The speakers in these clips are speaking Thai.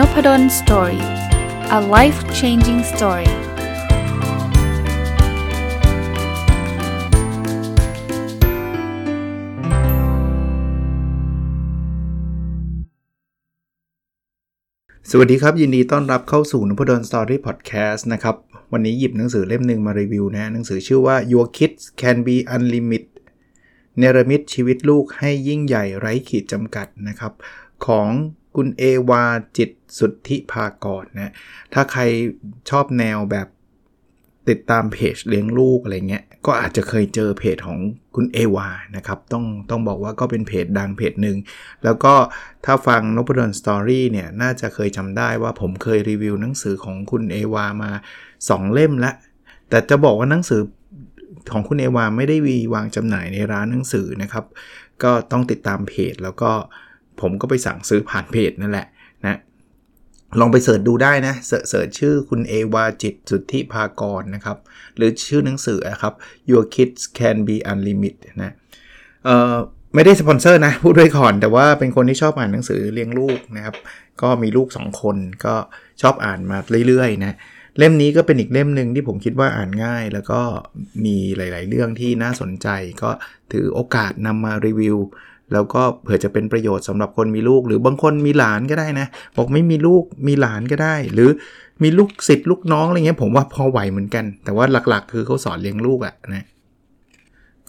นพด ล Story a life changing story สวัสดีครับ ยินดีต้อนรับเข้าสู่นพดล Story พอดแคสต์นะครับ วันนี้หยิบหนังสือเล่มหนึ่งมารีวิวนะหนังสือชื่อว่า Your Kids Can Be Unlimited เนรมิตชีวิตลูกให้ยิ่งใหญ่ไร้ขีดจำกัดนะครับ ของ คุณเอวาจิตสุทธิภากรนะ ถ้าใครชอบแนวแบบติดตามเพจเลี้ยงลูกอะไรเงี้ย ก็อาจจะเคยเจอเพจของคุณเอวานะครับ ต้องต้องบอกว่าก็เป็นเพจดังเพจหนึ่ง แล้วก็ถ้าฟังนพดลสตอรี่เนี่ย น่าจะเคยจำได้ว่าผมเคยรีวิวหนังสือของคุณเอวามา 2 เล่มแล้วแต่จะบอกว่าหนังสือของคุณเอวาไม่ได้วีวางจำหน่ายในร้านหนังสือนะครับ ก็ต้องติดตามเพจแล้วก็ ผมก็ไปสั่งซื้อผ่านเพจนั่นแหละนะลองไปเสิร์ชดูได้นะเสิร์ชชื่อคุณเอวาจิตสุทธิภากรนะครับ หรือชื่อหนังสือครับ Your Kids Can Be Unlimited นะเอ่อไม่ได้สปอนเซอร์นะพูดด้วยก่อนแต่ว่าเป็นคนที่ชอบอ่านหนังสือเลี้ยงลูกนะครับ ก็มีลูก 2 คนก็ชอบอ่านมาเรื่อยๆนะเล่มนี้ก็เป็นอีกเล่มหนึ่งที่ผมคิดว่าอ่านง่าย แล้วก็มีหลาย ๆ เรื่องที่น่าสนใจก็ถือโอกาสนำมารีวิว แล้วก็เผื่อจะเป็นประโยชน์สำหรับคนมีลูก หรือบางคนมีหลานก็ได้นะ บอกไม่มีลูกมีหลานก็ได้ หรือมีลูกศิษย์ลูกน้องอะไรเงี้ยผมว่าพอไหวเหมือนกัน แต่ว่าหลักๆ คือเขาสอนเลี้ยงลูกอะนะ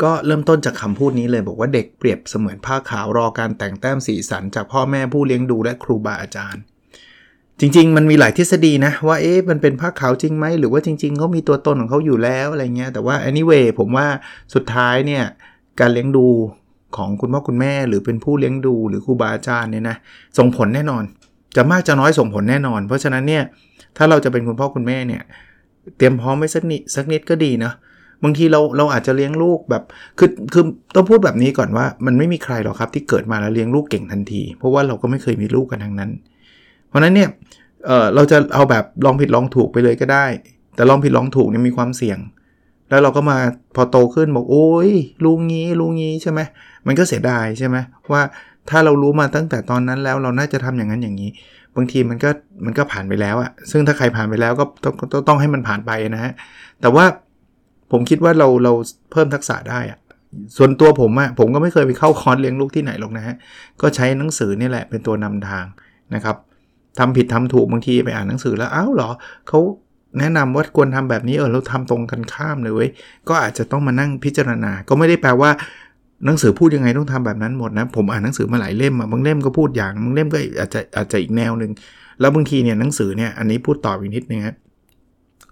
ก็เริ่มต้นจากคำพูดนี้เลยบอกว่าเด็กเปรียบเสมือนผ้าขาวรอการแต่งแต้มสีสัน จากพ่อแม่ผู้เลี้ยงดูและครูบาอาจารย์ จริง ๆ มันมีหลายทฤษฎีนะว่าเอ๊ะมันเป็นผ้าขาวจริงไหมหรือว่าจริงๆเขามีตัวตนของเขาอยู่แล้วอะไรเงี้ยแต่ว่า anyway ผมว่าสุดท้ายเนี่ยการเลี้ยงดู ของคุณพ่อคุณแม่ หรือเป็นผู้เลี้ยงดูหรือครูบาอาจารย์เนี่ยนะส่งผลแน่นอน จะมากจะน้อยส่งผลแน่นอน เพราะฉะนั้นเนี่ยถ้าเราจะเป็นคุณพ่อคุณแม่เนี่ยเตรียมพร้อมไว้สักนิดสักนิดก็ดีนะบางทีเราเราอาจจะเลี้ยงลูกแบบคือคือต้องพูดแบบนี้ก่อนว่ามันไม่มีใครหรอกครับที่เกิดมาแล้วเลี้ยงลูกเก่งทันที เพราะว่าเราก็ไม่เคยมีลูกกันทั้งนั้น เพราะนั้นเนี่ยเออเราจะเอาแบบลองผิดลองถูกไปเลยก็ได้ แต่ลองผิดลองถูกเนี่ยมีความเสี่ยง แล้วเราก็มาพอโตขึ้นบอกโอ้ยลุงงี้ลุงงี้ใช่ไหมมันก็เสียดายใช่ไหมว่าถ้าเรารู้มาตั้งแต่ตอนนั้นแล้วเราน่าจะทำอย่างนั้นอย่างนี้ บางทีมันก็มันก็ผ่านไปแล้วอะซึ่งถ้าใครผ่านไปแล้วก็ต้องต้องต้องให้มันผ่านไปนะฮะแต่ว่าผมคิดว่าเราเราเพิ่มทักษะได้อะส่วนตัวผมอะผมก็ไม่เคยไปเข้าคอร์สเลี้ยงลูกที่ไหนหรอกนะฮะก็ใช้หนังสือนี่แหละเป็นตัวนำทางนะครับทำผิดทำถูกบางทีไปอ่านหนังสือแล้วอ้าวเหรอเขา แนะนำว่าควรทำแบบนี้เออเราทำตรงกันข้ามเลยเว้ยก็อาจจะต้องมานั่งพิจารณา ก็ไม่ได้แปลว่า หนังสือพูดยังไงต้องทำแบบนั้นหมดนะ ผมอ่านหนังสือมาหลายเล่มบางเล่มก็พูดอย่างบางเล่มก็อาจจะอาจจะอีกแนวหนึ่งแล้วบางทีเนี่ยหนังสือเนี่ยอันนี้พูดต่ออีกนิดนึงครับ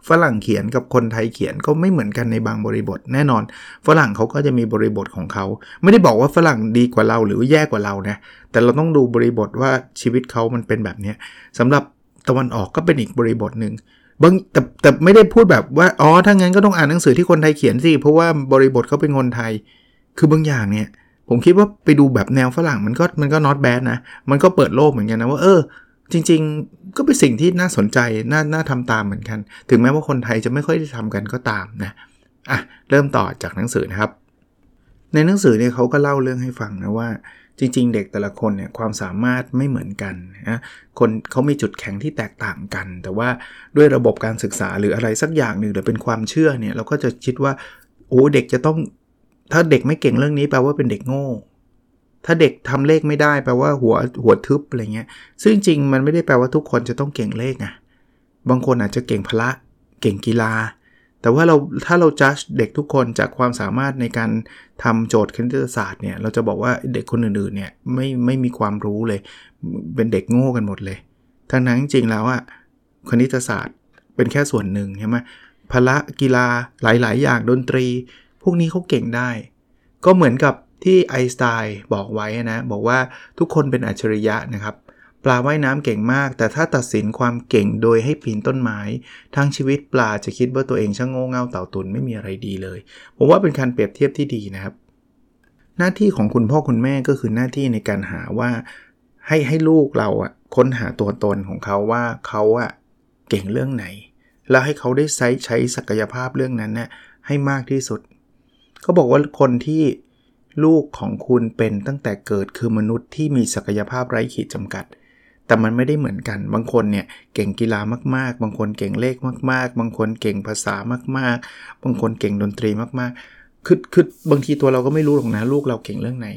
ฝรั่งเขียนกับคนไทยเขียนก็ไม่เหมือนกันในบางบริบท แน่นอน ฝรั่งเขาก็จะมีบริบทของเขา ไม่ได้บอกว่าฝรั่งดีกว่าเราหรือแย่กว่าเรานะแต่เราต้องดูบริบทว่าชีวิตเขามันเป็นแบบนี้สำหรับตะวันออกก็เป็นอีกบริบทหนึ่ง บางแต่แต่ไม่ได้พูดแบบว่าอ๋อถ้างั้นก็ต้องอ่านหนังสือที่คนไทยเขียนสิ เพราะว่าบริบทเขาเป็นคนไทย คือบางอย่างเนี่ย ผมคิดว่าไปดูแบบแนวฝรั่งมันก็มันก็ not bad นะ มันก็เปิดโลกเหมือนกันนะว่าเออ จริง ๆ ก็เป็นสิ่งที่น่าสนใจ น่าน่าทำตามเหมือนกัน ถึงแม้ว่าคนไทยจะไม่ค่อยได้ทำกันก็ตามนะอะเริ่มต่อจากหนังสือนะครับ ในหนังสือเนี่ยเขาก็เล่าเรื่องให้ฟังนะว่า จริง ๆ เด็กแต่ละคนเนี่ยความสามารถไม่เหมือนกันนะคนเขามีจุดแข็งที่แตกต่างกัน แต่ว่าด้วยระบบการศึกษาหรืออะไรสักอย่างหนึ่งหรือเป็นความเชื่อเนี่ยเราก็จะคิดว่าโอ้เด็กจะต้อง ถ้าเด็กไม่เก่งเรื่องนี้แปลว่าเป็นเด็กโง่ ถ้าเด็กทำเลขไม่ได้แปลว่าหัวหัวทึบอะไรเงี้ยซึ่งจริงมันไม่ได้แปลว่าทุกคนจะต้องเก่งเลขไงบางคนอาจจะเก่งพละ เก่งกีฬา แต่ว่าเราถ้าเราจัดเด็กทุกคนจากความสามารถในการทำโจทย์คณิตศาสตร์เนี่ยเราจะบอกว่าเด็กคนอื่นๆเนี่ยไม่ไม่มีความรู้เลย เป็นเด็กโง่กันหมดเลย ทั้งนั้นจริงแล้วอะคณิตศาสตร์เป็นแค่ส่วนหนึ่งใช่ไหมพละกีฬาหลายๆ อย่างดนตรี พวกนี้เขาเก่งได้ ก็เหมือนกับที่ไอสไตน์บอกไว้นะ บอกว่าทุกคนเป็นอัจฉริยะนะครับ ปลาว่ายน้ำเก่งมาก แต่ถ้าตัดสินความเก่งโดยให้ปีนต้นไม้ ทั้งชีวิตปลาจะคิดว่าตัวเองช่างโง่เง่าเต่าตุนไม่มีอะไรดีเลย ผมว่าเป็นการเปรียบเทียบที่ดีนะครับ หน้าที่ของคุณพ่อคุณแม่ก็คือหน้าที่ในการหาว่าให้ให้ลูกเราอะค้นหาตัวตนของเขาว่าเขาอะเก่งเรื่องไหน แล้วให้เขาได้ใช้ใช้ศักยภาพเรื่องนั้นนะ่ให้มากที่สุดเขาบอกว่าคนที่ลูกของคุณเป็นตั้งแต่เกิดคือมนุษย์ที่มีศักยภาพไร้ขีดจำกัด แต่มันไม่ได้เหมือนกัน บางคนเนี่ยเก่งกีฬามาก ๆ บางคนเก่งเลขมาก ๆ บางคนเก่งภาษามาก ๆ บางคนเก่งดนตรีมากๆ คือคือบางทีตัวเราก็ไม่รู้หรอกนะลูกเราเก่งเรื่องไหน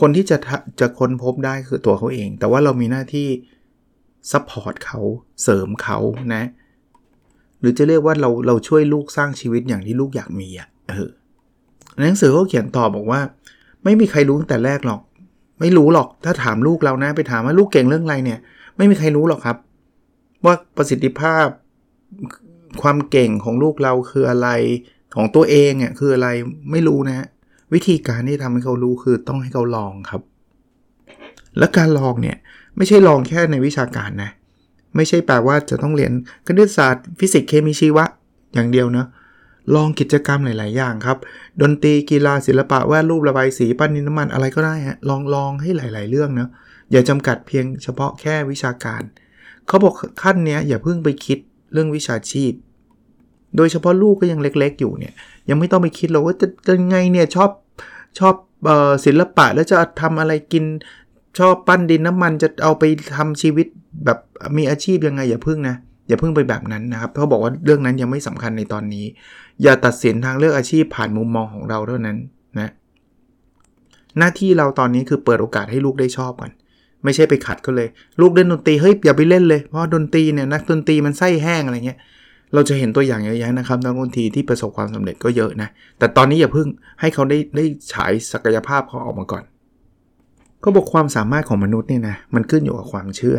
คนที่จะจะค้นพบได้คือตัวเขาเอง แต่ว่าเรามีหน้าที่ support เขาเสริมเขานะ หรือจะเรียกว่าเราเราช่วยลูกสร้างชีวิตอย่างที่ลูกอยากมีอะ่ะเออหนังสือเขาเขียนต่อบอกว่า ไม่มีใครรู้ตั้งแต่แรกหรอก ไม่รู้หรอกถ้าถามลูกเรานะ ไปถามว่าลูกเก่งเรื่องอะไรเนี่ย ไม่มีใครรู้หรอกครับ ว่าประสิทธิภาพความเก่งของลูกเราคืออะไรของตัวเองอะคืออะไรไม่รู้นะ วิธีการที่ทำให้เขารู้คือต้องให้เขาลองครับ และการลองเนี่ยไม่ใช่ลองแค่ในวิชาการนะ ไม่ใช่แปลว่าจะต้องเรียนคณิตศาสตร์ ฟิสิกส์เคมีชีวะอย่างเดียวเนะ ลองกิจกรรมหลาย ๆ อย่างครับ ดนตรีกีฬาศิลปะวาดรูประบายสีปั้นดินน้ำมันอะไรก็ได้ฮะลองลองให้หลาย ๆ เรื่องเนะอย่าจำกัดเพียงเฉพาะแค่วิชาการ เขาบอกขั้นเนี้ยอย่าเพิ่งไปคิดเรื่องวิชาชีพ โดยเฉพาะลูกก็ยังเล็ก ๆ อยู่เนี่ยยังไม่ต้องไปคิดหรอกว่าจะจะไงเนี่ยชอบชอบศิลปะแล้วจะทำอะไรกินชอบปั้นดินน้ำมันจะเอาไปทำชีวิตแบบมีอาชีพยังไงอย่าพึ่งนะอย่าพึ่งไปแบบนั้นนะครับเขาบอกว่าเรื่องนั้นยังไม่สำคัญในตอนนี้อย่าตัดสินทางเลือกอาชีพผ่านมุมมองของเราเท่านั้นนะหน้าที่เราตอนนี้คือเปิดโอกาสให้ลูกได้ชอบก่อน ไม่ใช่ไปขัดก็เลย ลูกเล่นดนตรีเฮ้ยอย่าไปเล่นเลยเพราะดนตรีเนี่ยนักดนตรีมันไส้แห้งอะไรเงี้ยเราจะเห็นตัวอย่างเยอะแยะนะครับนักดนตรีที่ประสบความสำเร็จก็เยอะนะแต่ตอนนี้อย่าเพึ่งให้เขาได้ได้ฉายศักยภาพเขาออกมาก่อน ก็บอกความสามารถของมนุษย์เนี่ยนะมันขึ้นอยู่กับความเชื่อ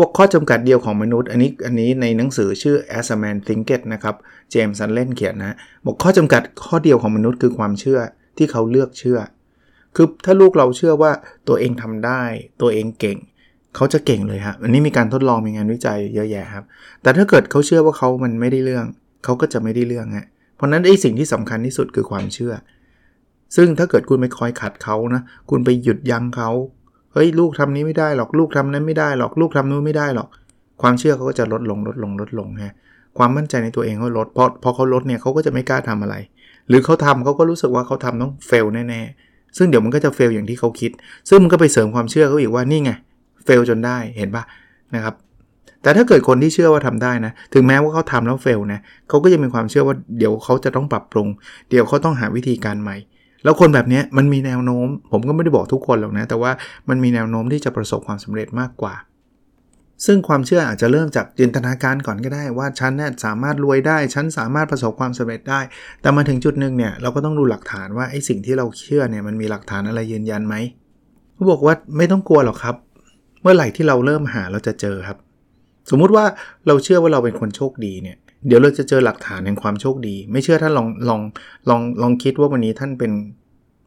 บอกข้อจำกัดเดียวของมนุษย์ อันนี้อันนี้ในหนังสือชื่อ As a Man Thinketh นะครับเจมส์ อัลเลนเขียนนะบอกข้อจำกัดข้อเดียวของมนุษย์คือความเชื่อที่เขาเลือกเชื่อ คือถ้าลูกเราเชื่อว่าตัวเองทำได้ ตัวเองเก่ง เขาจะเก่งเลยครับอันนี้มีการทดลองมีงานวิจัยเยอะแยะครับ แต่ถ้าเกิดเขาเชื่อว่าเขามันไม่ได้เรื่อง เขาก็จะไม่ได้เรื่องฮะเพราะนั้นไอ้สิ่งที่สำคัญที่สุดคือความเชื่อ ซึ่งถ้าเกิดคุณไปคอยขัดเขานะคุณไปหยุดยั้งเขา เฮ้ยลูกทำนี้ไม่ได้หรอกลูกทำนั้นไม่ได้หรอกลูกทำนู้นไม่ได้หรอก ความเชื่อเขาก็จะลดลงลดลงลดลงฮะความมั่นใจในตัวเองก็ลดเพราะพอเขาลดเนี่ยเขาก็จะไม่กล้าทำอะไร หรือเขาทำเขาก็รู้สึกว่าเขาทำต้องเฟลแน่ๆซึ่งเดี๋ยวมันก็จะเฟลอย่างที่เขาคิด ซึ่งมันก็ไปเสริมความเชื่อเขาอีกว่านี่ไงเฟลจนได้เห็นปะนะครับแต่ถ้าเกิดคนที่เชื่อว่าทำได้นะ ถึงแม้ว่าเขาทำแล้วเฟลนะเขาก็จะมีความเชื่อว่าเดี๋ยวเขาจะต้องปรับปรุง เดี๋ยวเขาต้องหาวิธีการใหม่ แล้วคนแบบนี้มันมีแนวโน้ม ผมก็ไม่ได้บอกทุกคนหรอกนะ แต่ว่ามันมีแนวโน้มที่จะประสบความสำเร็จมากกว่า ซึ่งความเชื่ออาจจะเริ่มจากจินตนาการก่อนก็ได้ว่าฉันเนี่ยสามารถรวยได้ ฉันสามารถประสบความสำเร็จได้ แต่มาถึงจุดหนึ่งเนี่ยเราก็ต้องดูหลักฐานว่าไอ้สิ่งที่เราเชื่อเนี่ยมันมีหลักฐานอะไรยืนยันไหมเขาบอกว่าไม่ต้องกลัวหรอกครับ เมื่อไหร่ที่เราเริ่มหาเราจะเจอครับ สมมุติว่าเราเชื่อว่าเราเป็นคนโชคดีเนี่ย เดี๋ยวเราจะเจอหลักฐานแห่งความโชคดี ไม่เชื่อท่านลองลองลองลองคิดว่าวันนี้ท่านเป็น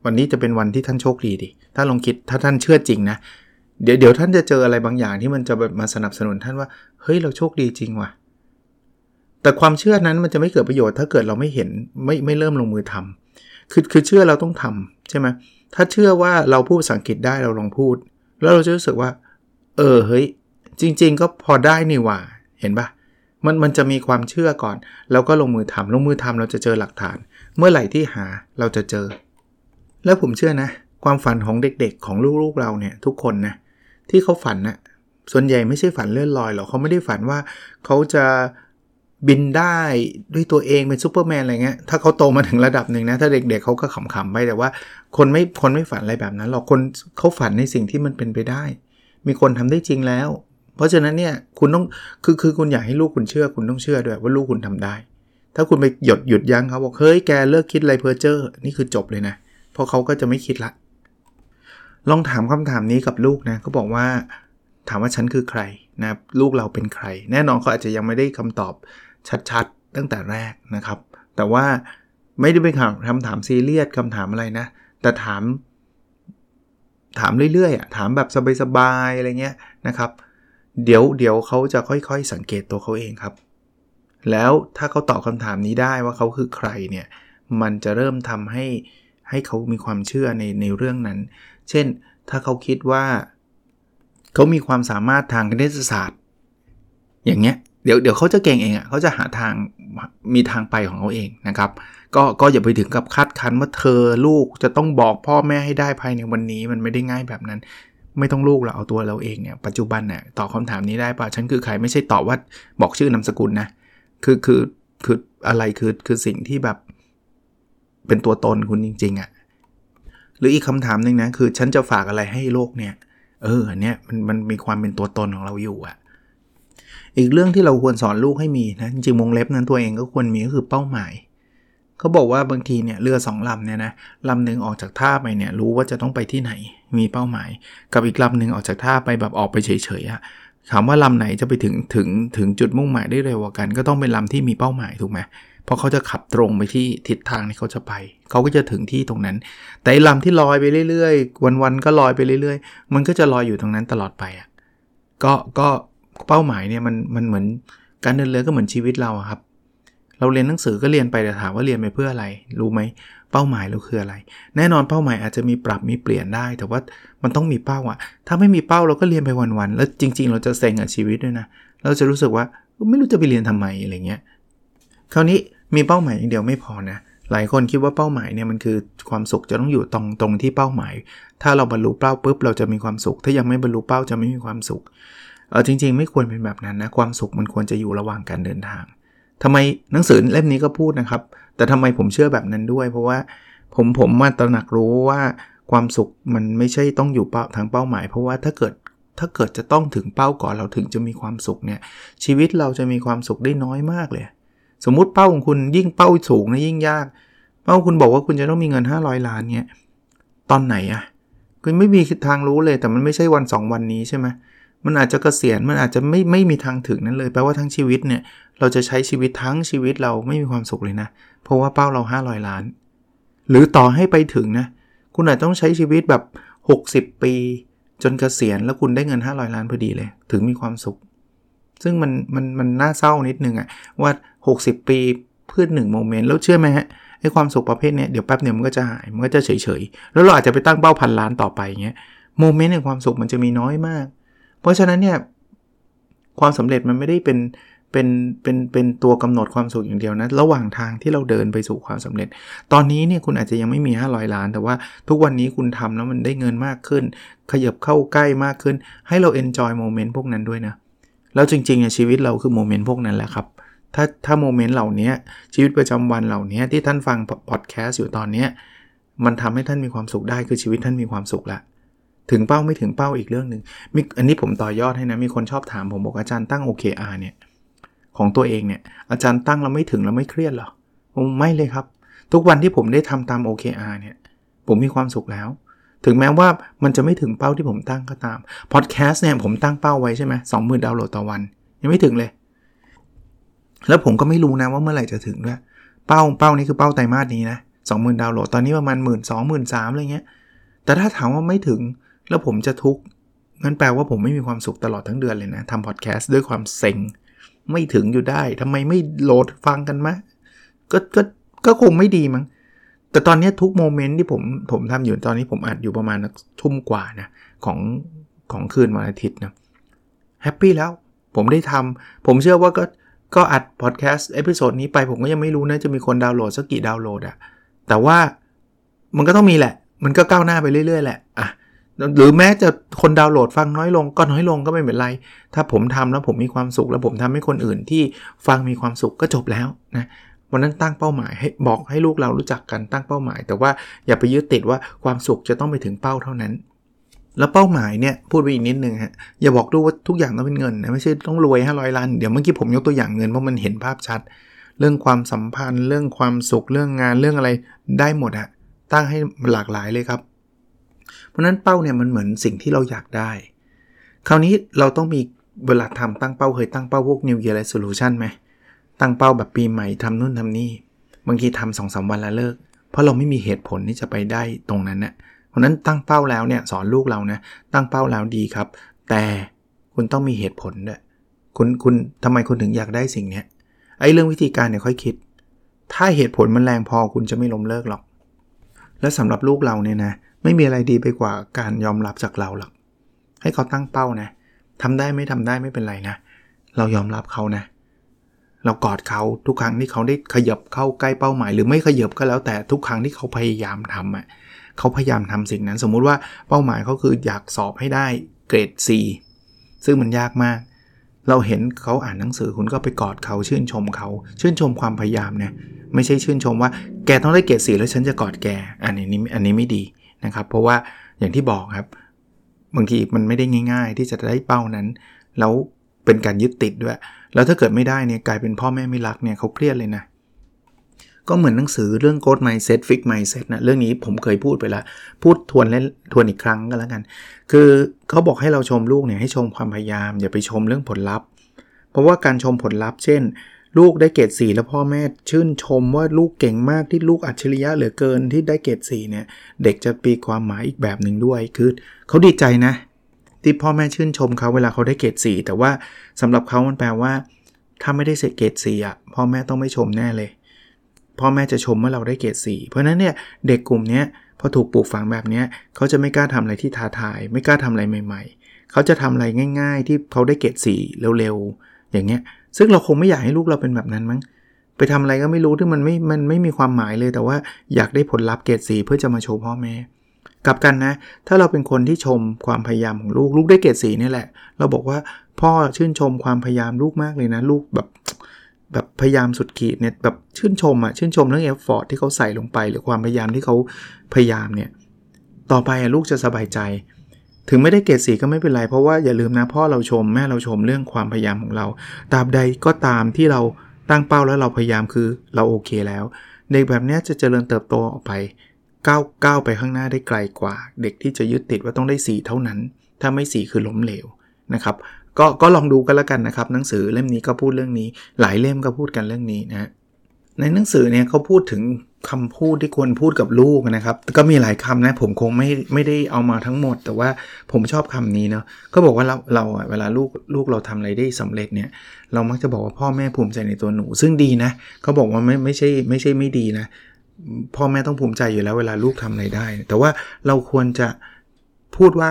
วันนี้จะเป็นวันที่ท่านโชคดีดิถ้าลองคิดถ้าท่านเชื่อจริงนะ เดี๋ยวเดี๋ยวท่านจะเจออะไรบางอย่างที่มันจะแบบมาสนับสนุนท่านว่าเฮ้ยเราโชคดีจริงว่ะแต่ความเชื่อนั้นมันจะไม่เกิดประโยชน์ถ้าเกิดเราไม่เห็นไม่ไม่เริ่มลงมือทำคือคือเชื่อเราต้องทำใช่ไหมถ้าเชื่อว่าเราพูดภาษาอังกฤษได้เราลองพูด แล้วเราจะรู้สึกว่า เออเฮ้ย จริง ๆ ก็พอได้นี่ว่าเห็นปะ มันมันจะมีความเชื่อก่อน แล้วก็ลงมือทำลงมือทำเราจะเจอหลักฐาน เมื่อไหร่ที่หาเราจะเจอ แล้วผมเชื่อนะ ความฝันของเด็กๆของลูกๆเราเนี่ยทุกคนนะที่เขาฝันนะส่วนใหญ่ไม่ใช่ฝันเลื่อนลอยหรอกเขาไม่ได้ฝันว่าเขาจะบินได้ด้วยตัวเองเป็นซูเปอร์แมนอะไรเงี้ยถ้าเขาโตมาถึงระดับหนึ่งนะถ้าเด็กๆเเขาก็ขำๆไปแต่ว่า คนไม่คนไม่ฝันอะไรแบบนั้นหรอกคนเขาฝันในสิ่งที่มันเป็นไปได้ มีคนทำได้จริงแล้ว เพราะฉะนั้นเนี่ยคุณต้องคือคือคุณอยากให้ลูกคุณเชื่อ คุณต้องเชื่อด้วยว่าลูกคุณทำได้ ถ้าคุณไปหยดหยุดยั้งเขาบอกเฮ้ยแกเลิกคิดไรเพอเจอร์นี่คือจบเลยนะเพราะเขาก็จะไม่คิดละ ลองถามคำถามนี้กับลูกนะเขาบอกว่าถามว่าฉันคือใครนะลูกเราเป็นใคร แน่นอนเขาอาจจะยังไม่ได้คำตอบชัดๆ ตั้งแต่แรกนะครับ แต่ว่าไม่ได้เป็นคำถามซีเรียสคำถามอะไรนะ แต่ถาม ถามเรื่อยๆอะถามแบบสบายๆอะไรเงี้ยนะครับ เดี๋ยวเดี๋ยวเขาจะค่อยๆ สังเกตตัวเขาเองครับ แล้วถ้าเขาตอบคำถามนี้ได้ว่าเขาคือใครเนี่ยมันจะเริ่มทำให้ให้เขามีความเชื่อในในเรื่องนั้น เช่น ถ้าเขาคิดว่าเขามีความสามารถทางคณิตศาสตร์ อย่างเงี้ยเดี๋ยวเดี๋ยวเขาจะเก่งเองอะ่ะเขาจะหาทางมีทางไปของเขาเองนะครับ ก็ก็อย่าไปถึงกับคาดคันว่าเธอลูกจะต้องบอกพ่อแม่ให้ได้ภายในวันนี้ มันไม่ได้ง่ายแบบนั้น ไม่ต้องลูกเราเอาตัวเราเองเนี่ยปัจจุบันเนี่ยตอบคาถามนี้ได้ป่ะฉันคือใครไม่ใช่ตอบว่าบอกชื่อนามสกุลนะคือคือคืออะไรคือคือสิ่งที่แบบ เป็นตัวตนคุณจริง ๆอะ่ะหรืออีกคำถามหนึ่งนะคือฉันจะฝากอะไรให้โลกเนี่ย เอออันเนี้ยมันมันมีความเป็นตัวตนของเราอยู่อะ่ะอีกเรื่องที่เราควรสอนลูกให้มีนะจริงๆวงเล็บนั้นตัวเองก็ควรมีก็คือเป้าหมายเขาบอกว่าบางทีเนี่ยเรือสองลำเนี่ยนะลำหนึ่งออกจากท่าไปเนี่ยรู้ว่าจะต้องไปที่ไหน มีเป้าหมาย กับอีกลำหนึ่งออกจากท่าไปแบบออกไปเฉยๆอะถามว่าลำไหนจะไปถึงถึงถึงจุดมุ่งหมายได้เร็วกว่ากัน ก็ต้องเป็นลำที่มีเป้าหมายถูกไหมเพราะเขาจะขับตรงไปที่ทิศทางที่เขาจะไป เขาก็จะถึงที่ตรงนั้น แต่ลำที่ลอยไปเรื่อยๆ วันๆก็ลอยไปเรื่อยๆ มันก็จะลอยอยู่ตรงนั้นตลอดไปอะก็ก็เป้าหมายเนี่ยมันมันเหมือนการเดินเรือก็เหมือนชีวิตเราครับ เราเรียนหนังสือก็เรียนไปแต่ถามว่าเรียนไปเพื่ออะไร รู้ไหม เป้าหมายเราคืออะไร แน่นอนเป้าหมายอาจจะมีปรับมีเปลี่ยนได้ แต่ว่ามันต้องมีเป้าอะถ้าไม่มีเป้าเราก็เรียนไปวันๆแล้วจริง ๆ เราจะเซ็งกับชีวิตด้วยนะเราจะรู้สึกว่าไม่รู้จะไปเรียนทำไมอะไรเงี้ยคราวนี้มีเป้าหมายอย่างเดียวไม่พอนะหลายคนคิดว่าเป้าหมายเนี่ยมันคือความสุขจะต้องอยู่ตรงตรงที่เป้าหมาย ถ้าเราบรรลุเป้าปุ๊บเราจะมีความสุข ถ้ายังไม่บรรลุเป้าจะไม่มีความสุขเออจริง ๆ ไม่ควรเป็นแบบนั้นนะความสุขมันควรจะอยู่ระหว่างการเดินทางทำไมหนังสือเล่มนี้ก็พูดนะครับ แต่ทำไมผมเชื่อแบบนั้นด้วย เพราะว่าผมผมมาตระหนักรู้ว่าความสุขมันไม่ใช่ต้องอยู่เป้าทางเป้าหมาย เพราะว่าถ้าเกิดถ้าเกิดจะต้องถึงเป้าก่อนเราถึงจะมีความสุขเนี่ยชีวิตเราจะมีความสุขได้น้อยมากเลย สมมุติเป้าของคุณยิ่งเป้าสูงนะยิ่งยาก เป้าคุณบอกว่าคุณจะต้องมีเงิน 500 ล้านเนี่ยตอนไหนอะคุณไม่มีทางรู้เลยแต่มันไม่ใช่วัน 2 วันนี้ใช่ไหม มันอาจจะกะเกษียณมันอาจจะไม่ไม่มีทางถึงนั้นเลยแปลว่าทั้งชีวิตเนี่ยเราจะใช้ชีวิตทั้งชีวิตเราไม่มีความสุขเลยนะ เพราะว่าเป้าเรา 500 ล้าน หรือต่อให้ไปถึงนะ คุณอาจต้องใช้ชีวิตแบบ 60 ปี จนเกษียณแล้วคุณได้เงิน 500 ล้านพอดีเลย ถึงมีความสุข ซึ่งมันมันมันน่าเศร้านิดนึงอะว่า 60 ปีเพื่อหนึ่งโมเมนต์แล้วเชื่อไหมฮะไอ้ความสุขประเภทเนี้ยเดี๋ยวแป๊บเดียวมันก็จะหายมันก็จะเฉยๆแล้วเราอาจจะไปตั้งเป้าพันล้านต่อไปเงี้ยโมเมนต์แห่งความสุขมันจะมีน้อยมาก เพราะฉะนั้นเนี่ยความสำเร็จมันไม่ได้เป็นเป็นเป็นเป็นตัวกำหนดความสุขอย่างเดียวนะ ระหว่างทางที่เราเดินไปสู่ความสำเร็จ ตอนนี้เนี่ยคุณอาจจะยังไม่มี 500 ล้าน แต่ว่าทุกวันนี้คุณทำแล้วมันได้เงินมากขึ้น ขยับเข้าใกล้มากขึ้น ให้เรา enjoy moment พวกนั้นด้วยนะ แล้วจริงๆเนี่ยชีวิตเราคือ moment พวกนั้นแหละครับ ถ้าถ้า moment เหล่านี้ชีวิตประจำวันเหล่านี้ที่ท่านฟังพอดแคสต์อยู่ตอนนี้มันทำให้ท่านมีความสุขได้คือชีวิตท่านมีความสุขละ ถึงเป้าไม่ถึงเป้าอีกเรื่องหนึ่งมีอันนี้ผมต่อยอดให้นะ มีคนชอบถามผมบอกอาจารย์ตั้ง OKR เนี่ยของตัวเองเนี่ยอาจารย์ตั้งแล้วไม่ถึงแล้วไม่เครียดหรอผมไม่เลยครับ ทุกวันที่ผมได้ทำตาม OKR เนี่ยผมมีความสุขแล้ว ถึงแม้ว่ามันจะไม่ถึงเป้าที่ผมตั้งก็ตามพอดแคสต์เนี่ยผมตั้งเป้าไว้ใช่ไหมสองหมื่นดาวน์โหลดต่อวัน ยังไม่ถึงเลย แล้วผมก็ไม่รู้นะว่าเมื่อไหร่จะถึงด้วยเป้าเป้านี้คือเป้าไตรมาสนี้นะสองหมื่นดาวน์โหลดตอนนี้ประมาณหมื่นสองหมื่นสามอะไรเงี้ยแต่ถ้าถามว่าไม่ถึง แล้วผมจะทุกข์งั้นแปลว่าผมไม่มีความสุขตลอดทั้งเดือนเลยนะทำพอดแคสต์ด้วยความเซ็ง ไม่ถึงอยู่ได้ทำไมไม่โหลดฟังกันมะก็ก็ก็คงไม่ดีมั้งแต่ตอนนี้ทุก moment ที่ผมผมทำอยู่ตอนนี้ผมอัดอยู่ประมาณทุ่มกว่านะของของคืนวันอาทิตย์นะ happy แล้วผมได้ทำผมเชื่อว่าก็ก็อัดพอดแคสต์ episode นี้ไปผมก็ยังไม่รู้นะ จะมีคนดาวน์โหลดสักกี่ดาวน์โหลดอะแต่ว่ามันก็ต้องมีแหละ มันก็ก้าวหน้าไปเรื่อยๆแหละอะ หรือแม้จะคนดาวน์โหลดฟังน้อยลงก็น้อยลงก็ไม่เป็นไร ถ้าผมทำแล้วผมมีความสุข แล้วผมทำให้คนอื่นที่ฟังมีความสุขก็จบแล้วนะวันนั้นตั้งเป้าหมายให้บอกให้ลูกเรารู้จักกันตั้งเป้าหมาย แต่ว่าอย่าไปยึดติดว่าความสุขจะต้องไปถึงเป้าเท่านั้น แล้วเป้าหมายเนี่ยพูดไปอีกนิดนึงฮะอย่าบอกดูว่าทุกอย่างต้องเป็นเงินนะไม่ใช่ต้องรวย500ล้านเดี๋ยวเมื่อกี้ผมยกตัวอย่างเงินเพราะมันเห็นภาพชัด เรื่องความสัมพันธ์ เรื่องความสุขเรื่องงานเรื่องอะไรได้หมดอะตั้งให้หลากหลายเลยครับ เพราะนั้นเป้าเนี่ยมันเหมือนสิ่งที่เราอยากได้ คราวนี้เราต้องมีเวลาทำตั้งเป้าเคยตั้งเป้าพวก New Year Resolution ไหมตั้งเป้าแบบปีใหม่ทำนู่นทำนี่ บางทีทำสองสาวันแล้วเลิก เพราะเราไม่มีเหตุผลที่จะไปได้ตรงนั้นนะราะนั้นตั้งเป้าแล้วเนี่ยสอนลูกเรานะตั้งเป้าแล้วดีครับ แต่คุณต้องมีเหตุผลด้วยคุณคุณทำไมคุณถึงอยากได้สิ่งนี้ไอ้เรื่องวิธีการเนี่ยค่อยคิด ถ้าเหตุผลมันแรงพอคุณจะไม่ล้มเลิกหรอก และสำหรับลูกเราเนี่ยนะ ไม่มีอะไรดีไปกว่าการยอมรับจากเราหรอก ให้เขาตั้งเป้านะทำได้ไม่ทำได้ไม่เป็นไรนะ เรายอมรับเขานะ เรากอดเขาทุกครั้งที่เขาได้ขยับเข้าใกล้เป้าหมาย หรือไม่ขยับก็แล้วแต่ทุกครั้งที่เขาพยายามทำอะ่ะเขาพยายามทำสิ่งนั้น สมมุติว่าเป้าหมายเขาคืออยากสอบให้ได้เกรด C ซึ่งมันยากมาก เราเห็นเขาอ่านหนังสือคุณก็ไปกอดเขาชื่นชมเขาชื่นชมความพยายามเนี่ยไม่ใช่ชื่นชมว่าแกต้องได้เกรดสีแล้วฉันจะกอดแก อันนี้อันนี้ไม่ดี นะครับ เพราะว่าอย่างที่บอกครับ บางทีมันไม่ได้ง่าย ๆ ที่จะได้เป้านั้นแล้วเป็นการยึดติดด้วย แล้วถ้าเกิดไม่ได้เนี่ยกลายเป็นพ่อแม่ไม่รักเนี่ยเขาเครียดเลยนะ ก็เหมือนหนังสือเรื่อง Growth Mindset Fix Mindset นะเรื่องนี้ผมเคยพูดไปแล้ว พูดทวนและทวนอีกครั้งก็แล้วกัน คือเขาบอกให้เราชมลูกเนี่ยให้ชมความพยายาม อย่าไปชมเรื่องผลลัพธ์ เพราะว่าการชมผลลัพธ์ เช่น ลูกได้เกรดสี่แล้วพ่อแม่ชื่นชมว่าลูกเก่งมากที่ลูกอัจฉริยะเหลือเกินที่ได้เกรดสี่เนี่ย เด็กจะปีความหมายอีกแบบหนึ่งด้วย คือเขาดีใจนะ ที่พ่อแม่ชื่นชมเขาเวลาเขาได้เกรดสี่แต่ว่าสำหรับเขามันแปลว่า ถ้าไม่ได้เสร็จเกรดสี่อะพ่อแม่ต้องไม่ชมแน่เลย พ่อแม่จะชมเมื่อเราได้เกรดสี่เพราะนั้นเนี่ยเด็กกลุ่มนี้พอถูกปลูกฝังแบบนี้เขาจะไม่กล้าทำอะไรที่ท้าทาย ไม่กล้าทำอะไรใหม่ ๆ เขาจะทำอะไรง่าย ๆ ที่เขาได้เกรดสี่เร็วๆอย่างเงี้ย ซึ่งเราคงไม่อยากให้ลูกเราเป็นแบบนั้นมั้งไปทำอะไรก็ไม่รู้ที่มันไม่ มันไม่มีความหมายเลย แต่ว่าอยากได้ผลลัพธ์เกรดสีเพื่อจะมาโชว์พ่อแม่ กลับกันนะ ถ้าเราเป็นคนที่ชมความพยายามของลูก ลูกได้เกรดสีนี่แหละ เราบอกว่าพ่อชื่นชมความพยายามลูกมากเลยนะ ลูกแบบแบบพยายามสุดขีดเนี่ยแบบชื่นชมอะชื่นชมเรื่องเอฟฟอร์ที่เขาใส่ลงไป หรือความพยายามที่เขาพยายามเนี่ย ต่อไปอะลูกจะสบายใจ ถึงไม่ได้เกรดสีก็ไม่เป็นไร เพราะว่าอย่าลืมนะพ่อเราชมแม่เราชมเรื่องความพยายามของเราตราบใดก็ตามที่เราตั้งเป้าแล้วเราพยายามคือเราโอเคแล้ว เด็กแบบนี้จะเจริญเติบโตออกไปก้าวก้าวไปข้างหน้าได้ไกลกว่า เด็กที่จะยึดติดว่าต้องได้สีเท่านั้น ถ้าไม่สีคือล้มเหลวนะครับก็ก็ลองดูกันแล้วกันนะครับ หนังสือเล่มนี้ก็พูดเรื่องนี้ หลายเล่มก็พูดกันเรื่องนี้นะ ในหนังสือเนี่ยเขาพูดถึงคำพูดที่ควรพูดกับลูกนะครับ ก็มีหลายคำนะ ผมคงไม่ไม่ได้เอามาทั้งหมด แต่ว่าผมชอบคำนี้เนาะก็บอกว่าเราเราเวลาลูกลูกเราทำอะไรได้สำเร็จเนี่ย เรามักจะบอกว่าพ่อแม่ภูมิใจในตัวหนู ซึ่งดีนะเขาบอกว่าไม่ไม่ใช่ไม่ใช่ไม่ดีนะ พ่อแม่ต้องภูมิใจอยู่แล้วเวลาลูกทำอะไรได้ แต่ว่าเราควรจะพูดว่า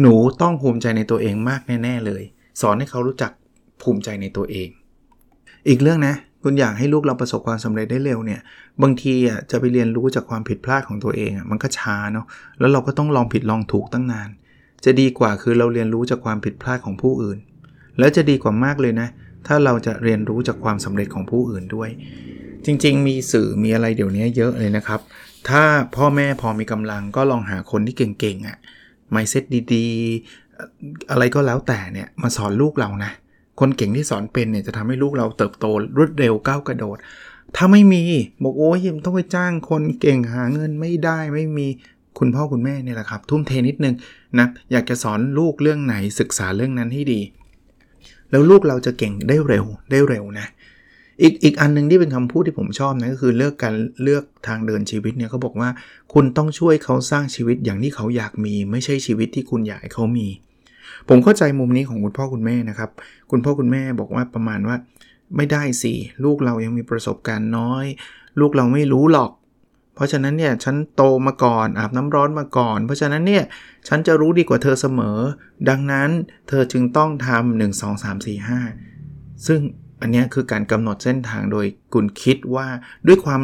หนูต้องภูมิใจในตัวเองมากแน่ ๆ เลย สอนให้เขารู้จักภูมิใจในตัวเอง อีกเรื่องนะ คุณอยากให้ลูกเราประสบความสำเร็จได้เร็วเนี่ย บางทีอะจะไปเรียนรู้จากความผิดพลาดของตัวเองอะมันก็ช้าเนาะ แล้วเราก็ต้องลองผิดลองถูกตั้งนาน จะดีกว่าคือเราเรียนรู้จากความผิดพลาดของผู้อื่น แล้วจะดีกว่ามากเลยนะ ถ้าเราจะเรียนรู้จากความสำเร็จของผู้อื่นด้วย จริง ๆ มีสื่อมีอะไรเดี๋ยวนี้เยอะเลยนะครับ ถ้าพ่อแม่พอมีกำลังก็ลองหาคนที่เก่งๆอะไมเซ็ตดีๆ อะไรก็แล้วแต่เนี่ยมาสอนลูกเรานะ คนเก่งที่สอนเป็นเนี่ยจะทำให้ลูกเราเติบโตรวดเร็วก้าวกระโดด ถ้าไม่มีบอกโอ้ยมต้องไปจ้างคนเก่งหาเงินไม่ได้ไม่มีคุณพ่อคุณแม่เนี่ยแหละครับ ทุ่มเทนิดนึงนะอยากจะสอนลูกเรื่องไหนศึกษาเรื่องนั้นให้ดี แล้วลูกเราจะเก่งได้เร็วได้เร็วนะอีกอีกอันนึงที่เป็นคำพูดที่ผมชอบนะก็คือเลือกการเลือกทางเดินชีวิตเนี่ยเขาบอกว่า คุณต้องช่วยเขาสร้างชีวิตอย่างที่เขาอยากมี ไม่ใช่ชีวิตที่คุณอยากให้เขามี ผมเข้าใจมุมนี้ของคุณพ่อคุณแม่นะครับ คุณพ่อคุณแม่บอกว่าประมาณว่า ไม่ได้สิ ลูกเรายังมีประสบการณ์น้อย ลูกเราไม่รู้หรอก เพราะฉะนั้นเนี่ยฉันโตมาก่อนอาบน้ำร้อนมาก่อน เพราะฉะนั้นเนี่ยฉันจะรู้ดีกว่าเธอเสมอ ดังนั้นเธอจึงต้องทำหนึ่งสองสามสี่ห้าซึ่งอันนี้คือการกำหนดเส้นทางโดยคุณคิดว่าด้วยความ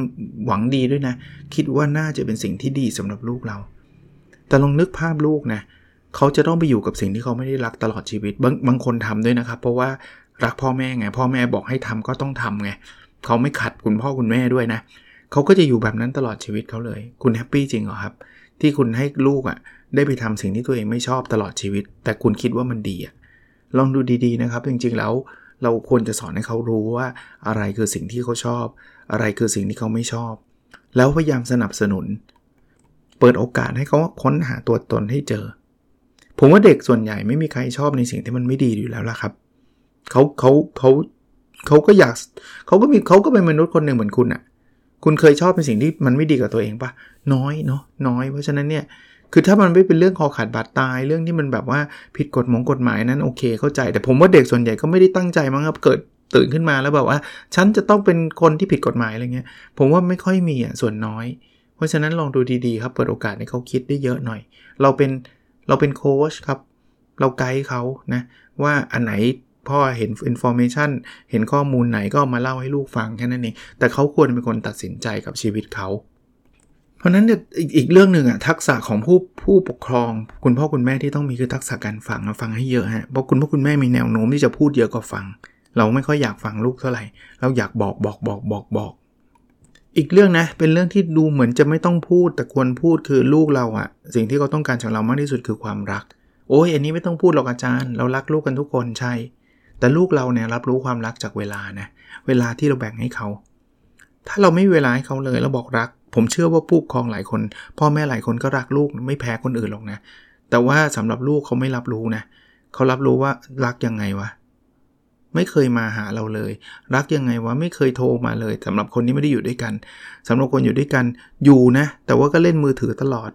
หวังดีด้วยนะ คิดว่าน่าจะเป็นสิ่งที่ดีสำหรับลูกเรา แต่ลองนึกภาพลูกนะเเขาจะต้องไปอยู่กับสิ่งที่เขาไม่ได้รักตลอดชีวิต บางบางคนทำด้วยนะครับ เพราะว่ารักพ่อแม่ไง พ่อแม่บอกให้ทำก็ต้องทำไง เขาไม่ขัดคุณพ่อคุณแม่ด้วยนะ เขาก็จะอยู่แบบนั้นตลอดชีวิตเขาเลย คุณแฮปปี้จริงเหรอครับ ที่คุณให้ลูกอะ่ะ ได้ไปทำสิ่งที่ตัวเองไม่ชอบตลอดชีวิต แต่คุณคิดว่ามันดีอะ ลองดูดีๆนะครับ จริงๆแล้วเราควรจะสอนให้เขารู้ว่าอะไรคือสิ่งที่เขาชอบ อะไรคือสิ่งที่เขาไม่ชอบ แล้วพยายามสนับสนุน เปิดโอกาสให้เขาค้นหาตัวตนให้เจอ ผมว่าเด็กส่วนใหญ่ไม่มีใครชอบในสิ่งที่มันไม่ดีอยู่แล้วล่ะครับเขาเขาเขาเขาก็อยากเขาก็มีเขาก็เป็นมนุษย์คนหนึ่งเหมือนคุณอะ่ะ คุณเคยชอบเป็นสิ่งที่มันไม่ดีกับตัวเองปะน้อยเนาะน้อย เพราะฉะนั้นเนี่ยคือถ้ามันไม่เป็นเรื่องคอขาดบาดตายเรื่องที่มันแบบว่าผิดกฎหมงกฎหมายนั้นโอเคเข้าใจ แต่ผมว่าเด็กส่วนใหญ่ก็ไม่ได้ตั้งใจมั้งครับเกิดตื่นขึ้นมาแล้วแบบว่า ฉันจะต้องเป็นคนที่ผิดกฎหมายอะไรเงี้ย ผมว่าไม่ค่อยมีอะส่วนน้อย เพราะฉะนั้นลองดูดีๆครับเปิดโอกาสให้เขาคิดได้เยอะหน่อย เราเป็น เราเป็นโค้ชครับ เราไกด์เขานะว่าอันไหนพ่อเห็น informationเห็นข้อมูลไหนก็มาเล่าให้ลูกฟังแค่นั้นเองแต่เขาควรเป็นคนตัดสินใจกับชีวิตเขา เพราะนั้นอีกอีกเรื่องหนึ่งอะทักษะของผู้ผู้ปกครอง คุณพ่อคุณแม่ที่ต้องมีคือทักษะการฟังฟังให้เยอะฮะเพราะคุณพ่อคุณแม่มีแนวโน้มที่จะพูดเยอะกว่าฟัง เราไม่ค่อยอยากฟังลูกเท่าไหร่ เราอยากบอกบอกบอกบอกบอก อีกเรื่องนะ เป็นเรื่องที่ดูเหมือนจะไม่ต้องพูดแต่ควรพูดคือลูกเราอะสิ่งที่เขาต้องการจากเรามากที่สุดคือความรัก โอ้ยอันนี้ไม่ต้องพูดหรอกอาจารย์ เรารักลูกกันทุกคนใช่ แต่ลูกเราเนี่ยรับรู้ความรักจากเวลานะเวลาที่เราแบ่งให้เขา ถ้าเราไม่เวลาให้เขาเลยเราบอกรัก ผมเชื่อว่าผู้ปกครองหลายคน พ่อแม่หลายคนก็รักลูกไม่แพ้คนอื่นหรอกนะ แต่ว่าสำหรับลูกเขาไม่รับรู้นะเขารับรู้ว่ารักยังไงวะ ไม่เคยมาหาเราเลย รักยังไงวะไม่เคยโทรมาเลยสำหรับคนที่ไม่ได้อยู่ด้วยกันสำหรับคนอยู่ด้วยกันอยู่นะ แต่ว่าก็เล่นมือถือตลอด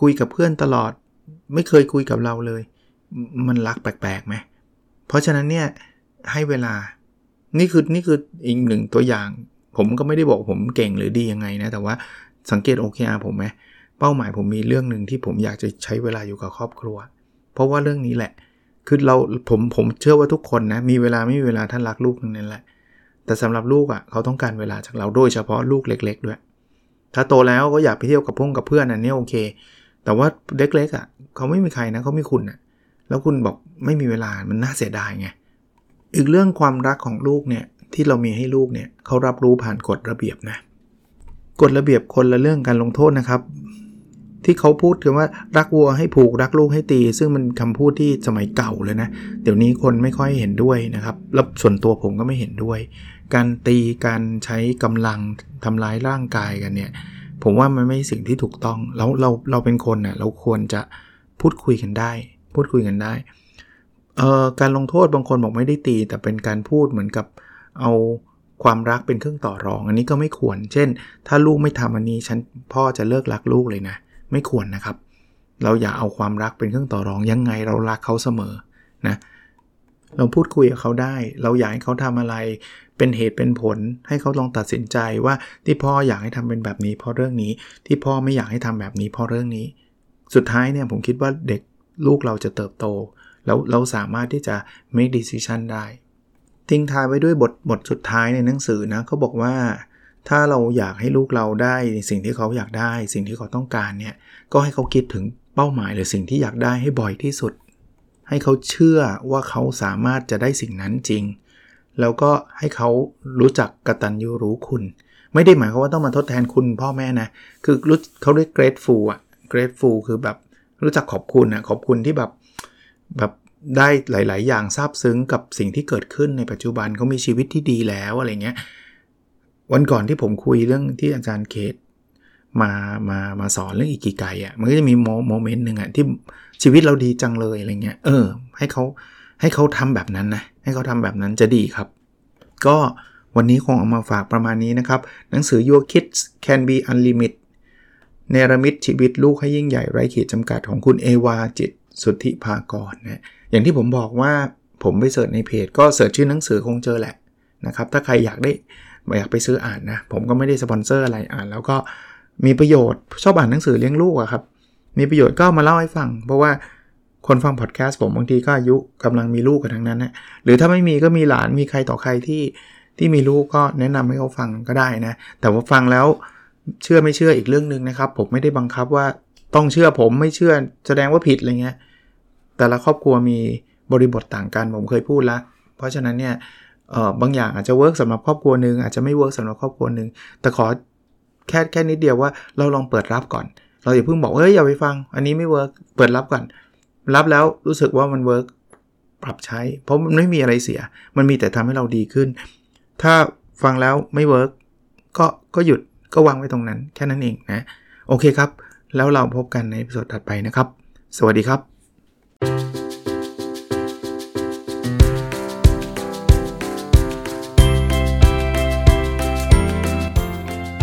คุยกับเพื่อนตลอด ไม่เคยคุยกับเราเลย มันรักแปลกๆไหมเพราะฉะนั้นเนี่ยให้เวลานี่คือนี่คืออีกหนึ่งตัวอย่าง ผมก็ไม่ได้บอกผมเก่งหรือดียังไงนะ แต่ว่าสังเกตโอเคอาผมไหมเป้าหมายผมมีเรื่องหนึ่งที่ผมอยากจะใช้เวลาอยู่กับครอบครัว เพราะว่าเรื่องนี้แหละ คือเราผมผมเชื่อว่าทุกคนนะมีเวลาไม่มีเวลาท่านรักลูกนั่นแหละ แต่สำหรับลูกอะ่ะเขาต้องการเวลาจากเราโดยเฉพาะลูกเล็ก ๆ ด้วย ถ้าโตแล้วก็อยากไปเที่ยวกับพงกับเพื่อนอันนี้โอเค แต่ว่าเล็กๆอะ่ะเขาไม่มีใครนะเขามีคุณอะ่ะแล้วคุณบอกไม่มีเวลามันน่าเสียดายไงอีกเรื่องความรักของลูกเนี่ยที่เรามีให้ลูกเนี่ยเขารับรู้ผ่านกฎระเบียบนะกฎระเบียบคนละเรื่องการลงโทษนะครับ ที่เขาพูดกันว่ารักวัวให้ผูกรักลูกให้ตี ซึ่งมันคำพูดที่สมัยเก่าเลยนะ เดี๋ยวนี้คนไม่ค่อยเห็นด้วยนะครับ แล้วส่วนตัวผมก็ไม่เห็นด้วย การตีการใช้กำลังทำร้ายร่างกายกันเนี่ย ผมว่ามันไม่สิ่งที่ถูกต้อง แล้วเราเราเป็นคนนะ่ะเราควรจะพูดคุยกันได้ พูดคุยกันได้เอ่อการลงโทษบางคนบอกไม่ได้ตี แต่เป็นการพูดเหมือนกับเอาความรักเป็นเครื่องต่อรอง อันนี้ก็ไม่ควร เช่น ถ้าลูกไม่ทำอันนี้ฉันพ่อจะเลิกรักลูกเลยนะ ไม่ควรนะครับ เราอย่าเอาความรักเป็นเครื่องต่อรองยังไงเรารักเขาเสมอนะเราพูดคุยกับเขาได้ เราอยากให้เขาทำอะไร เป็นเหตุเป็นผล ให้เขาลองตัดสินใจว่าที่พ่ออยากให้ทำเป็นแบบนี้เพราะเรื่องนี้ ที่พ่อไม่อยากให้ทำแบบนี้เพราะเรื่องนี้ สุดท้ายเนี่ยผมคิดว่าเด็กลูกเราจะเติบโต แล้วเราสามารถที่จะ make decision ได้ ทิ้งท้ายไว้ด้วยบทบทสุดท้ายในหนังสือนะเขาบอกว่า ถ้าเราอยากให้ลูกเราได้สิ่งที่เขาอยากได้ สิ่งที่เขาต้องการเนี่ยก็ให้เขาคิดถึงเป้าหมายหรือสิ่งที่อยากได้ให้บ่อยที่สุด ให้เขาเชื่อว่าเขาสามารถจะได้สิ่งนั้นจริง แล้วก็ให้เขารู้จักกระตัญญูรู้คุณ ไม่ได้หมายความว่าต้องมาทดแทนคุณพ่อแม่นะ คือรู้เขาเรียก grateful อะ grateful คือแบบรู้จักขอบคุณนะขอบคุณที่แบบแบบได้หลาย ๆ อย่างซาบซึ้งกับสิ่งที่เกิดขึ้นในปัจจุบันเขามีชีวิตที่ดีแล้วอะไรเงี้ย วันก่อนที่ผมคุยเรื่องที่อาจารย์เคสมามามาสอนเรื่องอีกิไกอะมันก็จะมีโมเมนต์หนึ่งอะที่ชีวิตเราดีจังเลยอะไรเงี้ยเออ ให้เขาให้เขาทำแบบนั้นนะให้เขาทำแบบนั้นจะดีครับ ก็วันนี้คงเอามาฝากประมาณนี้นะครับ หนังสือ Your Kids Can Be Unlimited เนรมิตชีวิตลูกให้ยิ่งใหญ่ไร้ขีดจำกัดของคุณเอวาจิตสุทธิภากรนะอย่างที่ผมบอกว่าผมไป search ในเพจ ก็ search ชื่อหนังสือคงเจอแหละนะครับ ถ้าใครอยากได้ อยากไปซื้ออ่านนะ ผมก็ไม่ได้สปอนเซอร์อะไรอ่าน แล้วก็มีประโยชน์ชอบอ่านหนังสือเลี้ยงลูกอะครับ มีประโยชน์ก็มาเล่าให้ฟัง เพราะว่าคนฟังพอดแคสต์ผมบางทีก็อายุกำลังมีลูกกันทั้งนั้นนะหรือถ้าไม่มีก็มีหลานมีใครต่อใครที่ที่มีลูกก็แนะนำให้เขาฟังก็ได้นะ แต่ว่าฟังแล้วเชื่อไม่เชื่ออีกเรื่องหนึ่งนะครับ ผมไม่ได้บังคับว่าต้องเชื่อผมไม่เชื่อแสดงว่าผิดอะไรเงี้ยแต่ละครอบครัวมีบริบทต่างกันผมเคยพูดแล้วเพราะฉะนั้นเนี่ย บางอย่างอาจจะ work สำหรับครอบครัวหนึ่งอาจจะไม่ work สำหรับครอบครัวหนึ่งแต่ขอแค่แค่นิดเดียวว่าเราลองเปิดรับก่อน เราอย่าเพิ่งบอกเฮ้ยอย่าไปฟัง อันนี้ไม่ work เปิดรับก่อน รับแล้วรู้สึกว่ามัน work ปรับใช้ เพราะมันไม่มีอะไรเสีย มันมีแต่ทำให้เราดีขึ้น ถ้าฟังแล้วไม่ work ก็ก็หยุดก็วางไว้ตรงนั้นแค่นั้นเองนะ โอเคครับ แล้วเราพบกันในสดถัดไปนะครับ สวัสดีครับ